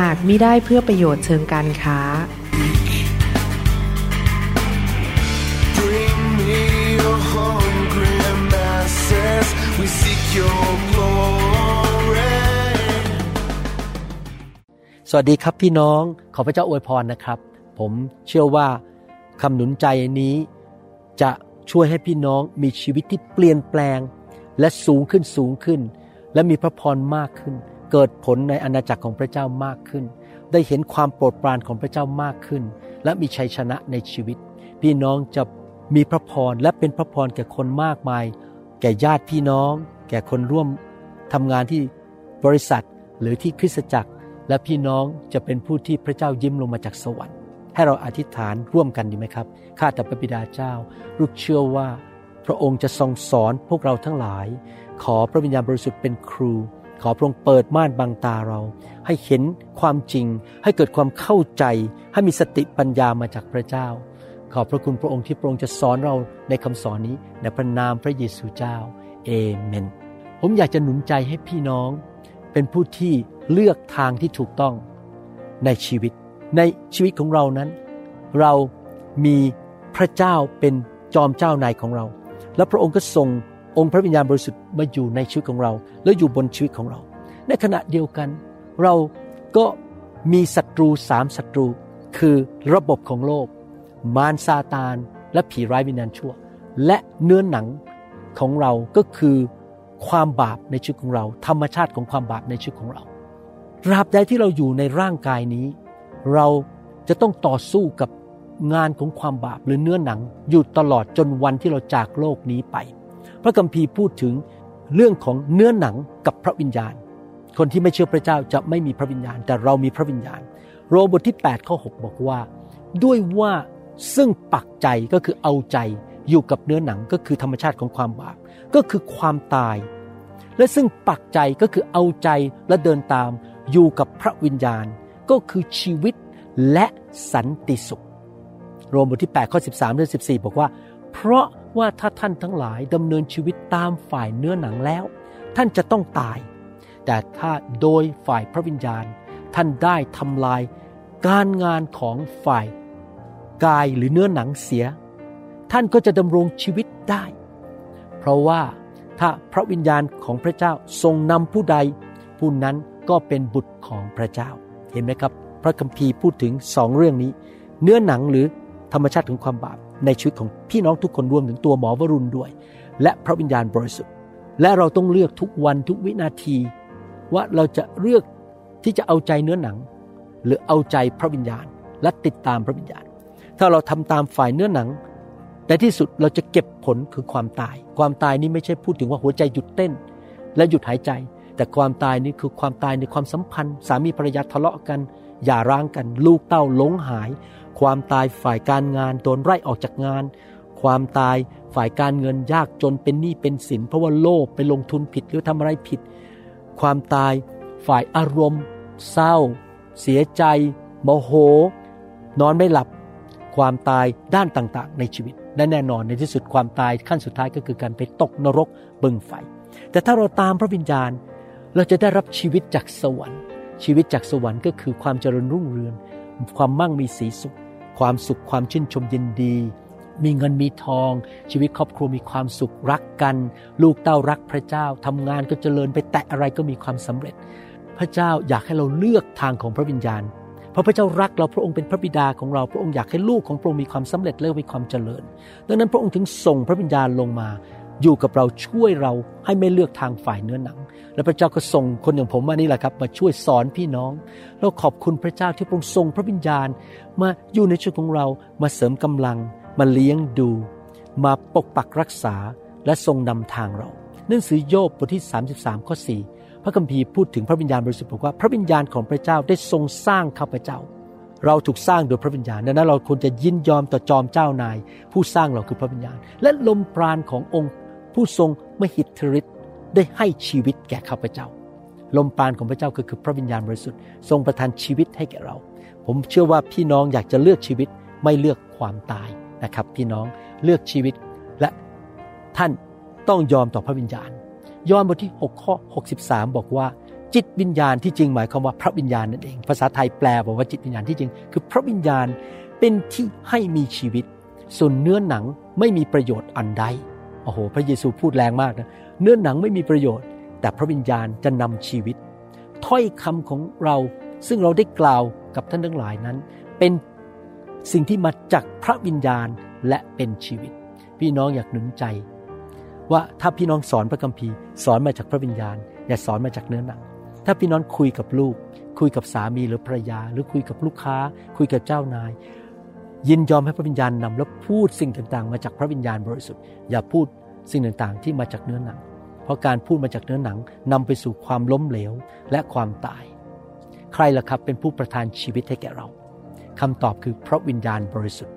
หากมิได้เพื่อประโยชน์เชิงการค้า Bring me your hungry masses. We seek your glory. สวัสดีครับพี่น้อง ขอพระเจ้าอวยพรนะครับ ผมเชื่อว่าคำหนุนใจนี้จะช่วยให้พี่น้องมีชีวิตที่เปลี่ยนแปลง และสูงขึ้นสูงขึ้น และมีพระพรมากขึ้น เกิดผลในอาณาจักรของพระเจ้ามากขึ้น ได้เห็นความโปรดปรานของพระเจ้ามากขึ้น และมีชัยชนะในชีวิต พี่น้องจะมีพระพรและเป็นพระพรแก่คนมากมาย แก่ญาติพี่น้อง แก่คนร่วมทำงานที่บริษัทหรือที่คริสตจักร และพี่น้องจะเป็นผู้ที่พระเจ้ายิ้มลงมาจากสวรรค์ ให้เราอธิษฐานร่วมกันดีไหมครับข้าแต่พระบิดาเจ้า ลูกเชื่อว่า พระองค์จะทรงสอนพวกเราทั้งหลาย ขอพระวิญญาณบริสุทธิ์เป็นครู ขอพระองค์เปิดม่านบังตาเรา ให้เห็นความจริง ให้เกิดความเข้าใจ ให้มีสติปัญญามาจากพระเจ้า ขอบพระคุณพระองค์ที่พระองค์จะสอนเราในคำสอนนี้ในพระนามพระเยซูเจ้าเอเมน ผมอยากจะหนุนใจให้พี่น้อง เป็นผู้ที่เลือกทางที่ถูกต้องในชีวิต ในชีวิตของเรานั้น เรามีพระเจ้าเป็นจอมเจ้านายของเรา และพระองค์ก็ส่ง องค์พระวิญญาณบริสุทธิ์มาอยู่ในชีวิตของเรา และอยู่บนชีวิตของเรา ในขณะเดียวกัน เราก็มีศัตรูสามศัตรู คือระบบของโลก มารซาตาน และผีร้ายวิญญาณชั่ว และเนื้อหนังของเราก็คือความบาปในชีวิตของเรา ธรรมชาติของความบาปในชีวิตของเราตราบใดที่เราอยู่ในร่างกายนี้ เราจะต้องต่อสู้กับงานของความบาปหรือเนื้อหนังอยู่ตลอดจนวันที่เราจากโลกนี้ไป พระคัมภีร์พูดถึงเรื่องของเนื้อหนังกับพระวิญญาณ คนที่ไม่เชื่อพระเจ้าจะไม่มีพระวิญญาณ แต่เรามีพระวิญญาณ โรมบทที่8ข้อ6บอกว่า ด้วยว่าซึ่งปักใจก็คือเอาใจอยู่กับเนื้อหนังก็คือธรรมชาติของความบาปก็คือความตาย และซึ่งปักใจก็คือเอาใจและเดินตามอยู่กับพระวิญญาณ ก็คือชีวิตและสันติสุข โรมบทที่8ข้อ13เดือน14 บอกว่า เพราะ ว่าถ้าท่านทั้งหลายดำเนินชีวิตตามฝ่ายเนื้อหนังแล้ว ท่านจะต้องตาย แต่ถ้าโดยฝ่ายพระวิญญาณ ท่านได้ทำลายการงานของฝ่ายกายหรือเนื้อหนังเสีย ท่านก็จะดำรงชีวิตได้ เพราะว่าถ้าพระวิญญาณของพระเจ้าทรงนำผู้ใด ผู้นั้นก็เป็นบุตรของพระเจ้า เห็นไหมครับ พระคัมภีร์พูดถึงสองเรื่องนี้ เนื้อหนังหรือธรรมชาติของความบาป ในชีวิตของพี่น้องทุกคนรวมถึงตัวหมอวรุณด้วย และพระวิญญาณบริสุทธิ์ และเราต้องเลือกทุกวันทุกวินาที ว่าเราจะเลือกที่จะเอาใจเนื้อหนัง หรือเอาใจพระวิญญาณและติดตามพระวิญญาณ ถ้าเราทำตามฝ่ายเนื้อหนังในที่สุดเราจะเก็บผลคือความตาย ความตายนี้ไม่ใช่พูดถึงว่าหัวใจหยุดเต้น และหยุดหายใจ แต่ความตายนี้คือความตายในความสัมพันธ์ สามีภรรยาทะเลาะกัน อย่าร้างกัน ลูกเต้าหลงหาย ความตายฝ่ายการงานโดนไล่ออกจากงาน ความตายฝ่ายการเงินยากจนเป็นหนี้เป็นสิน เพราะว่าโลภไปลงทุนผิดหรือทำอะไรผิด ความตายฝ่ายอารมณ์ เศร้า เสียใจโมโห นอนไม่หลับ ความตายด้านต่างๆ ในชีวิตและแน่นอนในที่สุดความตายขั้นสุดท้ายก็คือการไปตกนรกบึงไฟ แต่ถ้าเราตามพระวิญญาณ เราจะได้รับชีวิตจากสวรรค์ ชีวิตจากสวรรค์ก็คือความเจริญรุ่งเรือง ความมั่งมีสีสุข ความสุขความชื่นชมยินดี มีเงินมีทอง ชีวิตครอบครัวมีความสุขรักกัน ลูกเต้ารักพระเจ้าทำงานก็เจริญไปแตะอะไรก็มีความสำเร็จ พระเจ้าอยากให้เราเลือกทางของพระวิญญาณเพราะพระเจ้ารักเราพระองค์เป็นพระบิดาของเราพระองค์อยากให้ลูกของพระองค์มีความสำเร็จและมีความเจริญ ดังนั้นพระองค์ถึงส่งพระวิญญาณลงมา อยู่กับเราช่วยเราให้ไม่เลือกทางฝ่ายเนื้อหนัง และพระเจ้าก็ส่งคนอย่างผมมานี่แหละครับ มาช่วยสอนพี่น้อง เราขอบคุณพระเจ้าที่พระองค์ส่งพระวิญญาณ มาอยู่ในชีวิตของเรามาเสริมกำลัง มาเลี้ยงดู มาปกปักรักษาและทรงนำทางเราหนังสือโยบบทที่ 33ข้อ4พระคัมภีร์พูดถึงพระวิญญาณบริสุทธิ์บอกว่าพระวิญญาณของพระเจ้าได้ทรงสร้างข้าพเจ้าเราถูกสร้างโดยพระวิญญาณดังนั้นเราควรจะยินยอมต่อจอมเจ้านาย ผู้สร้างเราคือพระวิญญาณ และลมปราณขององค์ ผู้ทรงมหิทธิฤทธิ์ได้ให้ชีวิตแก่ข้าพเจ้า ลมปราณของพระเจ้าก็คือพระวิญญาณบริสุทธิ์ทรงประทานชีวิตให้แก่เรา ผมเชื่อว่าพี่น้องอยากจะเลือกชีวิตไม่เลือกความตายนะครับ พี่น้องเลือกชีวิตและท่านต้องยอมต่อพระวิญญาณยอห์นบทที่6ข้อ63 บอกว่า จิตวิญญาณที่จริงหมายความว่าพระวิญญาณนั่นเอง ภาษาไทยแปลบอกว่าจิตวิญญาณที่จริง คือพระวิญญาณเป็นที่ให้มีชีวิต ส่วนเนื้อหนังไม่มีประโยชน์อันใด โอ้โห พระเยซูพูดแรงมากนะ เนื้อหนังไม่มีประโยชน์ แต่พระวิญญาณจะนำชีวิต ถ้อยคำของเราซึ่งเราได้กล่าวกับท่านทั้งหลายนั้น เป็นสิ่งที่มาจากพระวิญญาณและเป็นชีวิต พี่น้องอยากหนุนใจ ว่าถ้าพี่น้องสอนพระคัมภีร์ สอนมาจากพระวิญญาณ อย่าสอนมาจากเนื้อหนัง ถ้าพี่น้องคุยกับลูก คุยกับสามีหรือภรรยา หรือคุยกับลูกค้า คุยกับเจ้านาย ยินยอมให้พระวิญญาณนำแล้วพูดสิ่งต่างๆ มาจากพระวิญญาณบริสุทธิ์ อย่าพูดสิ่งต่างๆ ที่มาจากเนื้อหนัง เพราะการพูดมาจากเนื้อหนังนำไปสู่ความล้มเหลวและความตาย ใครล่ะครับเป็นผู้ประทานชีวิตให้แก่เราคำตอบคือพระวิญญาณบริสุทธิ์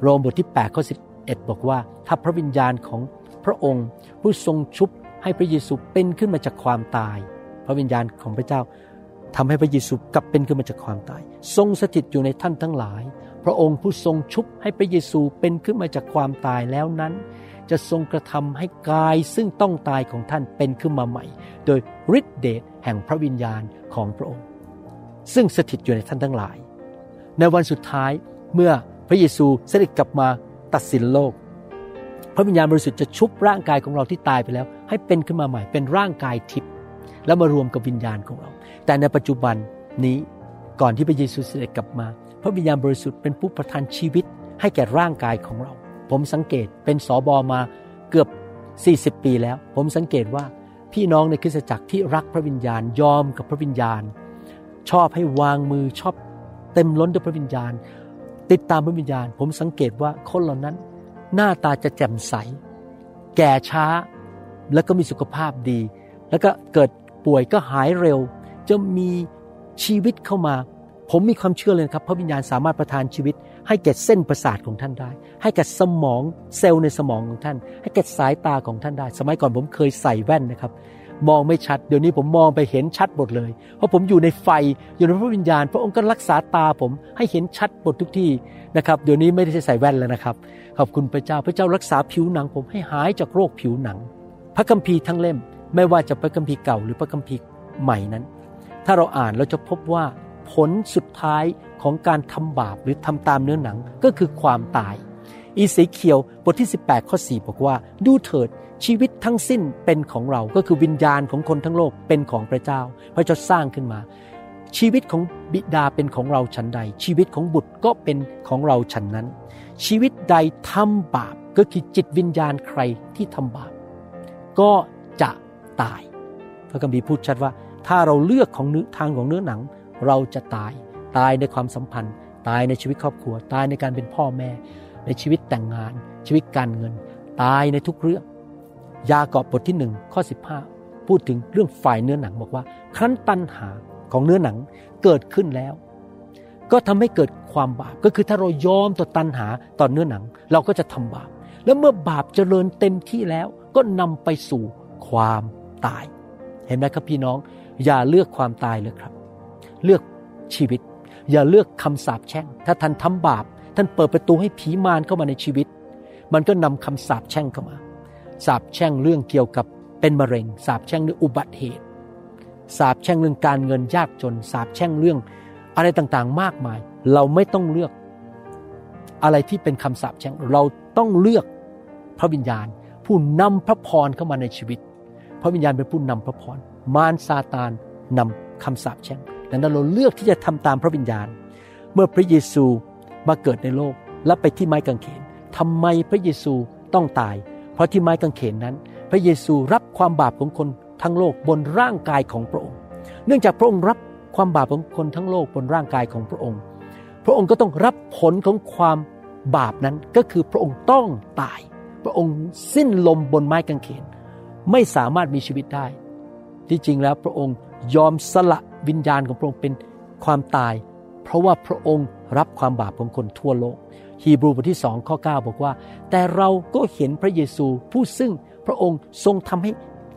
โรมบทที่8ข้อ11 บอกว่า ถ้าพระวิญญาณของพระองค์ ผู้ทรงชุบให้พระเยซูเป็นขึ้นมาจากความตาย พระวิญญาณของพระเจ้าทำให้พระเยซูกลับเป็นขึ้นมาจากความตาย ทรงสถิตอยู่ในท่านทั้งหลาย พระองค์ผู้ทรงชุบให้พระเยซูเป็นขึ้นมาจากความตายแล้วนั้น จะทรงกระทำให้กายซึ่งต้องตายของท่านเป็นขึ้นมาใหม่ โดยฤทธิเดชแห่งพระวิญญาณของพระองค์ ซึ่งสถิตอยู่ในท่านทั้งหลาย ในวันสุดท้ายเมื่อพระเยซูเสด็จกลับมาตัดสินโลก พระวิญญาณบริสุทธิ์จะชุบร่างกายของเราที่ตายไปแล้ว ให้เป็นขึ้นมาใหม่เป็นร่างกายทิพย์แล้วมารวมกับวิญญาณของเรา แต่ในปัจจุบันนี้ก่อนที่พระเยซูเสด็จกลับมา พระวิญญาณบริสุทธิ์เป็นผู้ประทานชีวิตให้แก่ร่างกายของเรา ผมสังเกตเป็นสอบอมาเกือบ 40 ปีแล้ว ผมสังเกตว่าพี่น้องในคริสตจักรที่รักพระวิญญาณยอมกับพระวิญญาณ ชอบให้วางมือชอบเต็มล้นด้วยพระวิญญาณ ติดตามพระวิญญาณ ผมสังเกตว่าคนเหล่านั้น หน้าตาจะแจ่มใส แก่ช้า แล้วก็มีสุขภาพดี แล้วก็เกิดป่วยก็หายเร็ว จะมีชีวิตเข้ามา ผมมีความเชื่อเลยครับพระวิญญาณสามารถประทานชีวิต ให้แก่เส้นประสาทของท่านได้ ให้แก่สมองเซลล์ในสมองของท่าน ให้แก่สายตาของท่านได้ สมัยก่อนผมเคยใส่แว่นนะครับ มองไม่ชัด เดี๋ยวนี้ผมมองไปเห็นชัดหมดเลย เพราะผมอยู่ในไฟอยู่ในพระวิญญาณ พระองค์ก็รักษาตาผมให้เห็นชัดหมดทุกที่นะครับ เดี๋ยวนี้ไม่ได้ใส่แว่นแล้วนะครับ ขอบคุณพระเจ้าพระเจ้ารักษาผิวหนัง ผมให้หายจากโรคผิวหนัง พระคัมภีร์ทั้งเล่ม ไม่ว่าจะพระคัมภีร์เก่าหรือพระคัมภีร์ใหม่นั้น ถ้าเราอ่านเราจะพบว่า ผลสุดท้ายของการทำบาปหรือทำตามเนื้อหนังก็คือความตาย อีสีเคียวบทที่ 18 ข้อ 4 บอกว่า ดูเถิดชีวิตทั้งสิ้นเป็นของเรา ก็คือวิญญาณของคนทั้งโลกเป็นของพระเจ้า พระเจ้าสร้างขึ้นมา ชีวิตของบิดาเป็นของเราฉันใด ชีวิตของบุตรก็เป็นของเราฉันนั้น ชีวิตใดทำบาปก็คือจิตวิญญาณใครที่ทำบาป ก็จะตาย พระคัมภีร์พูดชัดว่า ถ้าเราเลือกของเนื้อทางของเนื้อหนัง เราจะตาย ตายในความสัมพันธ์ ตายในชีวิตครอบครัว ตายในการเป็นพ่อแม่ ในชีวิตแต่งงาน ชีวิตการเงิน ตายในทุกเรื่อง ยากอบบทที่หนึ่งข้อ 15 พูดถึงเรื่องฝ่ายเนื้อหนังบอกว่าครั้นตัณหาของเนื้อหนังเกิดขึ้นแล้ว ก็ทำให้เกิดความบาปก็คือถ้าเรายอมต่อตัณหาต่อเนื้อหนัง เราก็จะทำบาป แล้วเมื่อบาปเจริญเต็มที่แล้ว ก็นำไปสู่ความตาย เห็นไหมครับพี่น้อง อย่าเลือกความตายเลยครับ เลือกชีวิต อย่าเลือกคำสาปแช่ง ถ้าท่านทำบาป ท่านเปิดประตูให้ผีมารเข้ามาในชีวิต มันก็นำคำสาปแช่งเข้ามาสาปแช่งเรื่องเกี่ยวกับเป็นมะเร็งสาปแช่งเรื่องอุบัติเหตุสาปแช่งเรื่องการเงินยากจนสาปแช่งเรื่องอะไรต่างๆ มากมาย เราไม่ต้องเลือกอะไรที่เป็นคำสาปแช่งเราต้องเลือกพระวิญญาณ ผู้นำพระพรเข้ามาในชีวิต พระวิญญาณเป็นผู้นำพระพรมารซาตานนำคำสาปแช่ง ดังนั้นเราเลือกที่จะทำตามพระวิญญาณ เมื่อพระเยซูมาเกิดในโลกและไปที่ไม้กางเขนทำไมพระเยซูต้องตาย เพราะที่ไม้กางเขนนั้น พระเยซูรับความบาปของคนทั้งโลกบนร่างกายของพระองค์ เนื่องจากพระองค์รับความบาปของคนทั้งโลกบนร่างกายของพระองค์ พระองค์ก็ต้องรับผลของความบาปนั้นก็คือพระองค์ต้องตาย พระองค์สิ้นลมบนไม้กางเขน ไม่สามารถมีชีวิตได้ ที่จริงแล้วพระองค์ยอมสละ วิญญาณของพระองค์เป็นความตาย เพราะว่าพระองค์รับความบาปของคนทั่วโลก ฮีบรูบทที่สองข้อ 9 บอกว่า แต่เราก็เห็นพระเยซูผู้ซึ่งพระองค์ทรงทำให้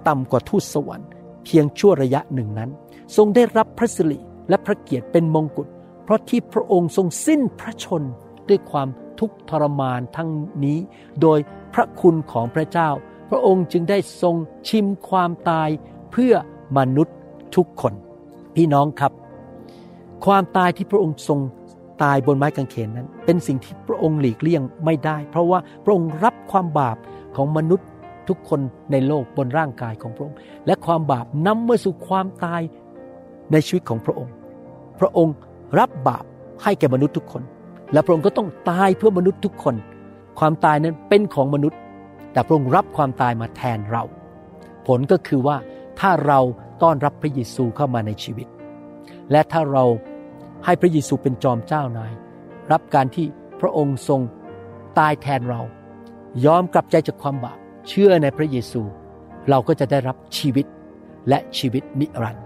ต่ำกว่าทูตสวรรค์เพียงชั่วระยะหนึ่งนั้น ทรงได้รับพระสิริและพระเกียรติเป็นมงกุฎเพราะที่พระองค์ทรงสิ้นพระชนด้วยความทุกข์ทรมานทั้งนี้ โดยพระคุณของพระเจ้า พระองค์จึงได้ทรงชิมความตายเพื่อมนุษย์ทุกคน พี่น้องครับ ความตายที่พระองค์ทรงตายบนไม้กางเขนนั้น เป็นสิ่งที่พระองค์หลีกเลี่ยงไม่ได้ เพราะว่าพระองค์รับความบาปของมนุษย์ทุกคนในโลกบนร่างกายของพระองค์ และความบาปนำมาสู่ความตายในชีวิตของพระองค์ พระองค์รับบาปให้แก่มนุษย์ทุกคน และพระองค์ก็ต้องตายเพื่อมนุษย์ทุกคน ความตายนั้นเป็นของมนุษย์ แต่พระองค์รับความตายมาแทนเรา ผลก็คือว่าถ้าเรา ต้อนรับพระเยซูเข้ามาในชีวิต และถ้าเราให้พระเยซูเป็นจอมเจ้านาย รับการที่พระองค์ทรงตายแทนเรา ยอมกลับใจจากความบาปเชื่อในพระเยซู เราก็จะได้รับชีวิตและชีวิตนิรันดร์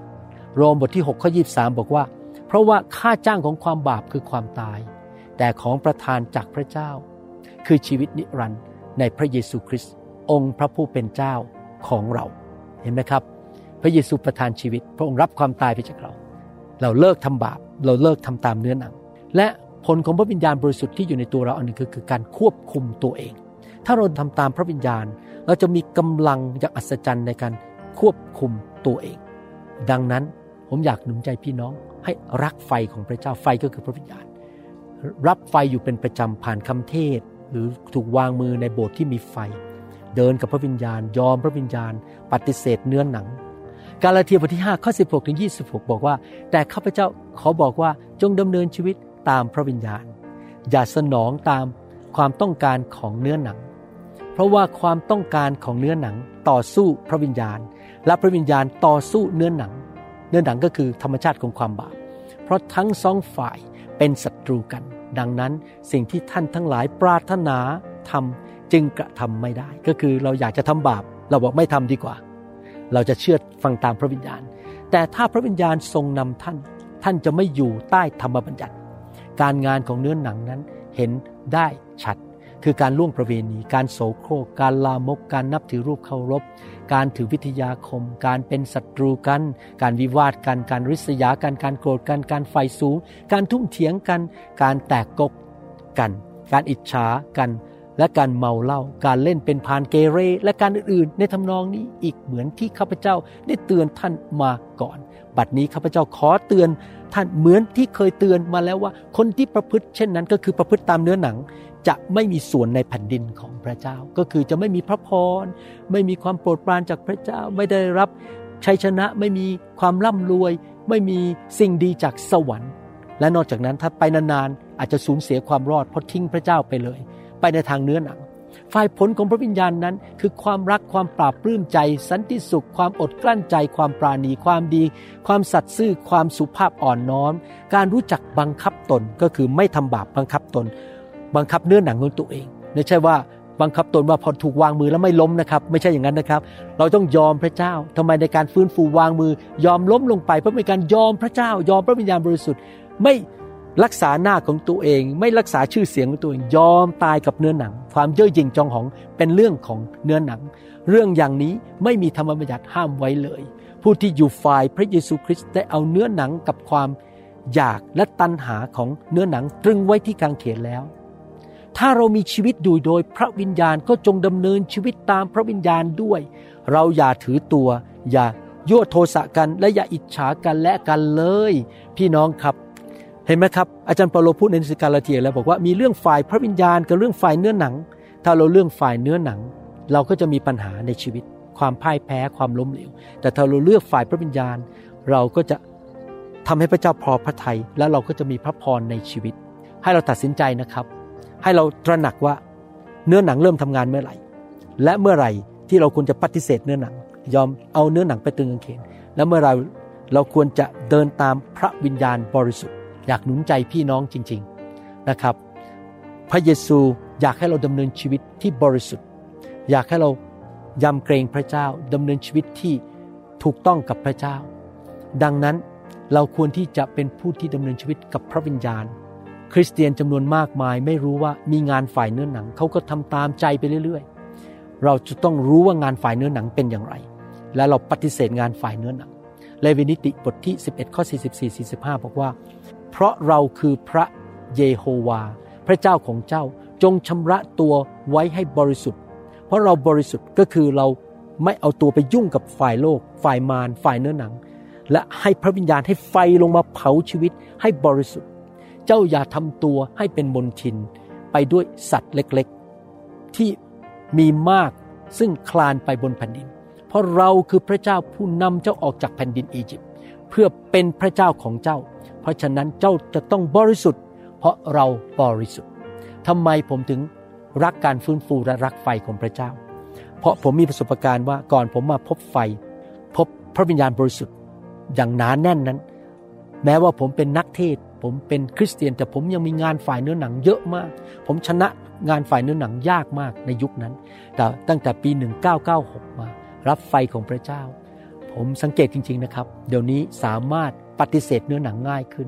โรมบทที่6ข้อ23 บอกว่า เพราะว่าค่าจ้างของความบาปคือความตาย แต่ของประทานจากพระเจ้า คือชีวิตนิรันดร์ในพระเยซูคริสต์องค์พระผู้เป็นเจ้าของเรา เห็นไหมครับ พระเยซูประทานชีวิต พระองค์รับความตายไปจากเรา เราเลิกทำบาป เราเลิกทำตามเนื้อหนัง และผลของพระวิญญาณบริสุทธิ์ที่อยู่ในตัวเราอันหนึงคือคือการควบคุมตัวเอง ถ้าเราทำตามพระวิญญาณ เราจะมีกำลังอย่างอัศจรรย์ในการควบคุมตัวเอง ดังนั้นผมอยากหนุนใจพี่น้องให้รักไฟของพระเจ้าไฟก็คือพระวิญญาณ รับไฟอยู่เป็นประจำผ่านคำเทศ หรือถูกวางมือในโบสถ์ที่มีไฟ เดินกับพระวิญญาณ ยอมพระวิญญาณ ปฏิเสธเนื้อหนัง กาลาเทียบทที่5ข้อ16ถึง26 บอกว่า แต่ข้าพเจ้าขอบอกว่าจงดำเนินชีวิตตามพระวิญญาณ อย่าสนองตามความต้องการของเนื้อหนัง เพราะว่าความต้องการของเนื้อหนังต่อสู้พระวิญญาณ และพระวิญญาณต่อสู้เนื้อหนัง เนื้อหนังก็คือธรรมชาติของความบาปเพราะทั้งสองฝ่ายเป็นศัตรูกัน ดังนั้นสิ่งที่ท่านทั้งหลายปรารถนาทำจึงกระทำไม่ได้ ก็คือเราอยากจะทำบาป เราบอกไม่ทำดีกว่า เราจะเชื่อฟังตามพระวิญญาณ แต่ถ้าพระวิญญาณทรงนำท่าน ท่านจะไม่อยู่ใต้ธรรมบัญญัติ การงานของเนื้อหนังนั้นเห็นได้ชัด คือการล่วงประเวณี การโสโครก การลามก การนับถือรูปเคารพ การถือวิทยาคม การเป็นศัตรูกัน การวิวาทกัน การริษยากัน การโกรธกัน การไฟสูง การทุ่มเถียงกัน การแตกกกกัน การอิจฉากัน และการเมาเหล้าการเล่นเป็นพานเกเร และการอื่นๆ ในทำนองนี้อีกเหมือนที่ข้าพเจ้าได้เตือนท่านมาก่อน บัดนี้ข้าพเจ้าขอเตือนท่านเหมือนที่เคยเตือนมาแล้วว่า คนที่ประพฤติเช่นนั้นก็คือประพฤติตามเนื้อหนัง จะไม่มีส่วนในแผ่นดินของพระเจ้า ก็คือจะไม่มีพระพร ไม่มีความโปรดปรานจากพระเจ้าไม่ได้รับชัยชนะไม่มีความร่ำรวย ไม่มีสิ่งดีจากสวรรค์ และนอกจากนั้นถ้าไปนานๆอาจจะสูญเสียความรอดเพราะทิ้งพระเจ้าไปเลย ไปในทางเนื้อหนัง ฝ่ายผลของพระวิญญาณนั้น คือความรักความปราบปลื้มใจ สันติสุข ความอดกลั้นใจ ความปราณีความดี ความสัตย์ซื่อ ความสุภาพอ่อนน้อม การรู้จักบังคับตนก็คือไม่ทำบาปบังคับตน บังคับเนื้อหนังของตัวเองไม่ใช่ว่าบังคับตนว่าพอถูกวางมือแล้วไม่ล้มนะครับ ไม่ใช่อย่างนั้นนะครับ เราต้องยอมพระเจ้าทำไมในการฟื้นฟูวางมือ ยอมล้มลงไป เพราะเป็นการยอมพระเจ้า ยอมพระวิญญาณบริสุทธิ์ ไม่ รักษาหน้าของตัวเอง ไม่รักษาชื่อเสียงของตัวเองยอมตายกับเนื้อหนัง ความเย่อหยิ่งจองหองเป็นเรื่องของเนื้อหนัง เรื่องอย่างนี้ไม่มีธรรมบัญญัติห้ามไว้เลย ผู้ที่อยู่ฝ่ายพระเยซูคริสต์ได้เอาเนื้อหนังกับความอยากและตัณหาของเนื้อหนังตรึงไว้ที่กางเขนแล้ว ถ้าเรามีชีวิตอยู่โดยพระวิญญาณก็จงดำเนินชีวิตตามพระวิญญาณด้วย เราอย่าถือตัว อย่ายั่วโทสะกันและอย่าอิจฉากันและกันเลย พี่น้องครับ เห็นไหมครับอาจารย์เปาโลพูดในหนังสือกาลาเทียแล้วบอกว่ามีเรื่องฝ่ายพระวิญญาณกับเรื่องฝ่ายเนื้อหนัง ถ้าเราเรื่องฝ่ายเนื้อหนัง เราก็จะมีปัญหาในชีวิต ความพ่ายแพ้ความล้มเหลว แต่ถ้าเราเลือกฝ่ายพระวิญญาณ เราก็จะทำให้พระเจ้าพอพระทัยและเราก็จะมีพระพรในชีวิต ให้เราตัดสินใจนะครับ ให้เราตระหนักว่าเนื้อหนังเริ่มทำงานเมื่อไหร่ และเมื่อไหร่ที่เราควรจะปฏิเสธเนื้อหนัง ยอมเอาเนื้อหนังไปตึงกางเขนและเมื่อเราเราควรจะเดินตามพระวิญญาณบริสุทธิ์ อยากหนุนใจพี่น้องจริง ๆนะครับ พระเยซูอยากให้เราดำเนินชีวิตที่บริสุทธิ์ อยากให้เรายำเกรงพระเจ้าดำเนินชีวิตที่ถูกต้องกับพระเจ้า ดังนั้นเราควรที่จะเป็นผู้ที่ดำเนินชีวิตกับพระวิญญาณ คริสเตียนจำนวนมากมายไม่รู้ว่ามีงานฝ่ายเนื้อหนังเขาก็ทำตามใจไปเรื่อย ๆ เราจะต้องรู้ว่างานฝ่ายเนื้อหนังเป็นอย่างไร และเราปฏิเสธงานฝ่ายเนื้อหนังเลวินิติบทที่ 11 ข้อ 44 45 บอกว่า เพราะเราคือพระเยโฮวา พระเจ้าของเจ้าจงชำระตัวไว้ให้บริสุทธิ์ เพราะเราบริสุทธิ์ก็คือเราไม่เอาตัวไปยุ่งกับฝ่ายโลก ฝ่ายมารฝ่ายเนื้อหนัง และให้พระวิญญาณให้ไฟลงมาเผาชีวิตให้บริสุทธิ์ เจ้าอย่าทำตัวให้เป็นมนทิน ไปด้วยสัตว์เล็กๆ ที่มีมากซึ่งคลานไปบนแผ่นดิน เพราะเราคือพระเจ้าผู้นำเจ้าออกจากแผ่นดินอียิปต์เพื่อเป็นพระเจ้าของเจ้า เพราะฉะนั้นเจ้าจะต้องบริสุทธิ์ เพราะเราบริสุทธิ์ทำไมผมถึงรักการฟื้นฟูและรักไฟของพระเจ้า เพราะผมมีประสบการณ์ว่าก่อนผมมาพบไฟ พบพระวิญญาณบริสุทธิ์อย่างหนานแน่นนั้น แม้ว่าผมเป็นนักเทศ ผมเป็นคริสเตียน แต่ผมยังมีงานฝ่ายเนื้อหนังเยอะมาก ผมชนะงานฝ่ายเนื้อหนังยากมากในยุคนั้น แต่ตั้งแต่ปี 1996 มา รับไฟของพระเจ้า ผมสังเกตจริง ๆนะครับ เดี๋ยวนี้สามารถ ปฏิเสธเนื้อหนังง่ายขึ้น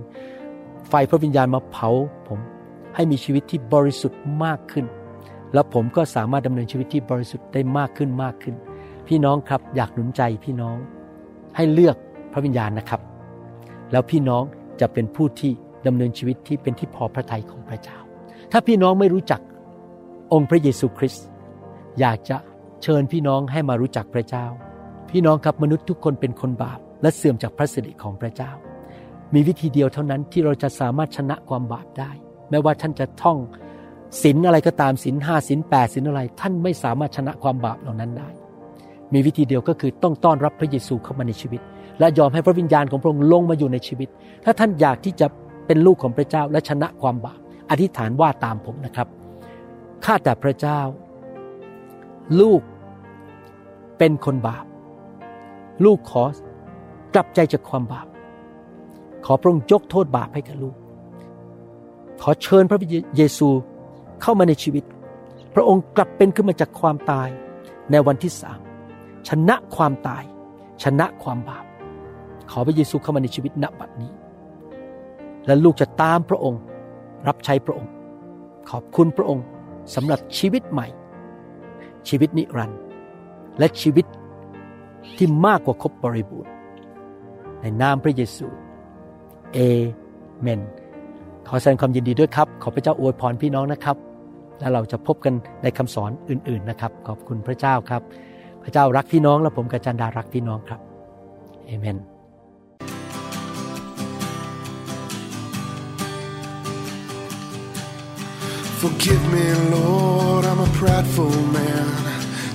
ไฟพระวิญญาณมาเผาผมให้มีชีวิตที่บริสุทธิ์มากขึ้น แล้วผมก็สามารถดำเนินชีวิตที่บริสุทธิ์ได้มากขึ้นมากขึ้น พี่น้องครับอยากหนุนใจพี่น้องให้เลือกพระวิญญาณนะครับ แล้วพี่น้องจะเป็นผู้ที่ดำเนินชีวิตที่เป็นที่พอพระทัยของพระเจ้า ถ้าพี่น้องไม่รู้จักองค์พระเยซูคริสต์อยากจะเชิญพี่น้องให้มารู้จักพระเจ้า พี่น้องครับมนุษย์ทุกคนเป็นคนบาป และเสื่อมจากพระสิริของพระเจ้า มีวิธีเดียวเท่านั้นที่เราจะสามารถชนะความบาปได้ไม่ว่าท่านจะท่องศีลอะไรก็ตามศีลห้าศีลแปดศีลอะไร ท่านไม่สามารถชนะความบาปเหล่านั้นได้ มีวิธีเดียวก็คือต้องต้อนรับพระเยซูเข้ามาในชีวิต และยอมให้พระวิญญาณของพระองค์ลงมาอยู่ในชีวิต ถ้าท่านอยากที่จะเป็นลูกของพระเจ้าและชนะความบาปอธิษฐานว่าตามผมนะครับข้าแต่พระเจ้า ลูกเป็นคนบาป ลูกขอ กลับใจจากความบาป ขอพระองค์ยกโทษบาปให้กับลูก ขอเชิญพระเยซูเข้ามาในชีวิต พระองค์กลับเป็นขึ้นมาจากความตายในวันที่สามชนะความตาย ชนะความบาป ขอพระเยซูเข้ามาในชีวิตณบัดนี้ และลูกจะตามพระองค์ รับใช้พระองค์ ขอบคุณพระองค์สำหรับชีวิตใหม่ ชีวิตนิรันดร์และชีวิตที่มากกว่าครบบริบูรณ์ ในนามพระเยซู เอเมน ขอแสดงความยินดีด้วยครับ ขอพระเจ้าอวยพรพี่น้องนะครับ และเราจะพบกันในคำสอนอื่น ๆนะครับ ขอบคุณพระเจ้าครับ พระเจ้ารักพี่น้องและผมกับจันดารักพี่น้องครับ เอเมน Forgive me, Lord, I'm a prideful man.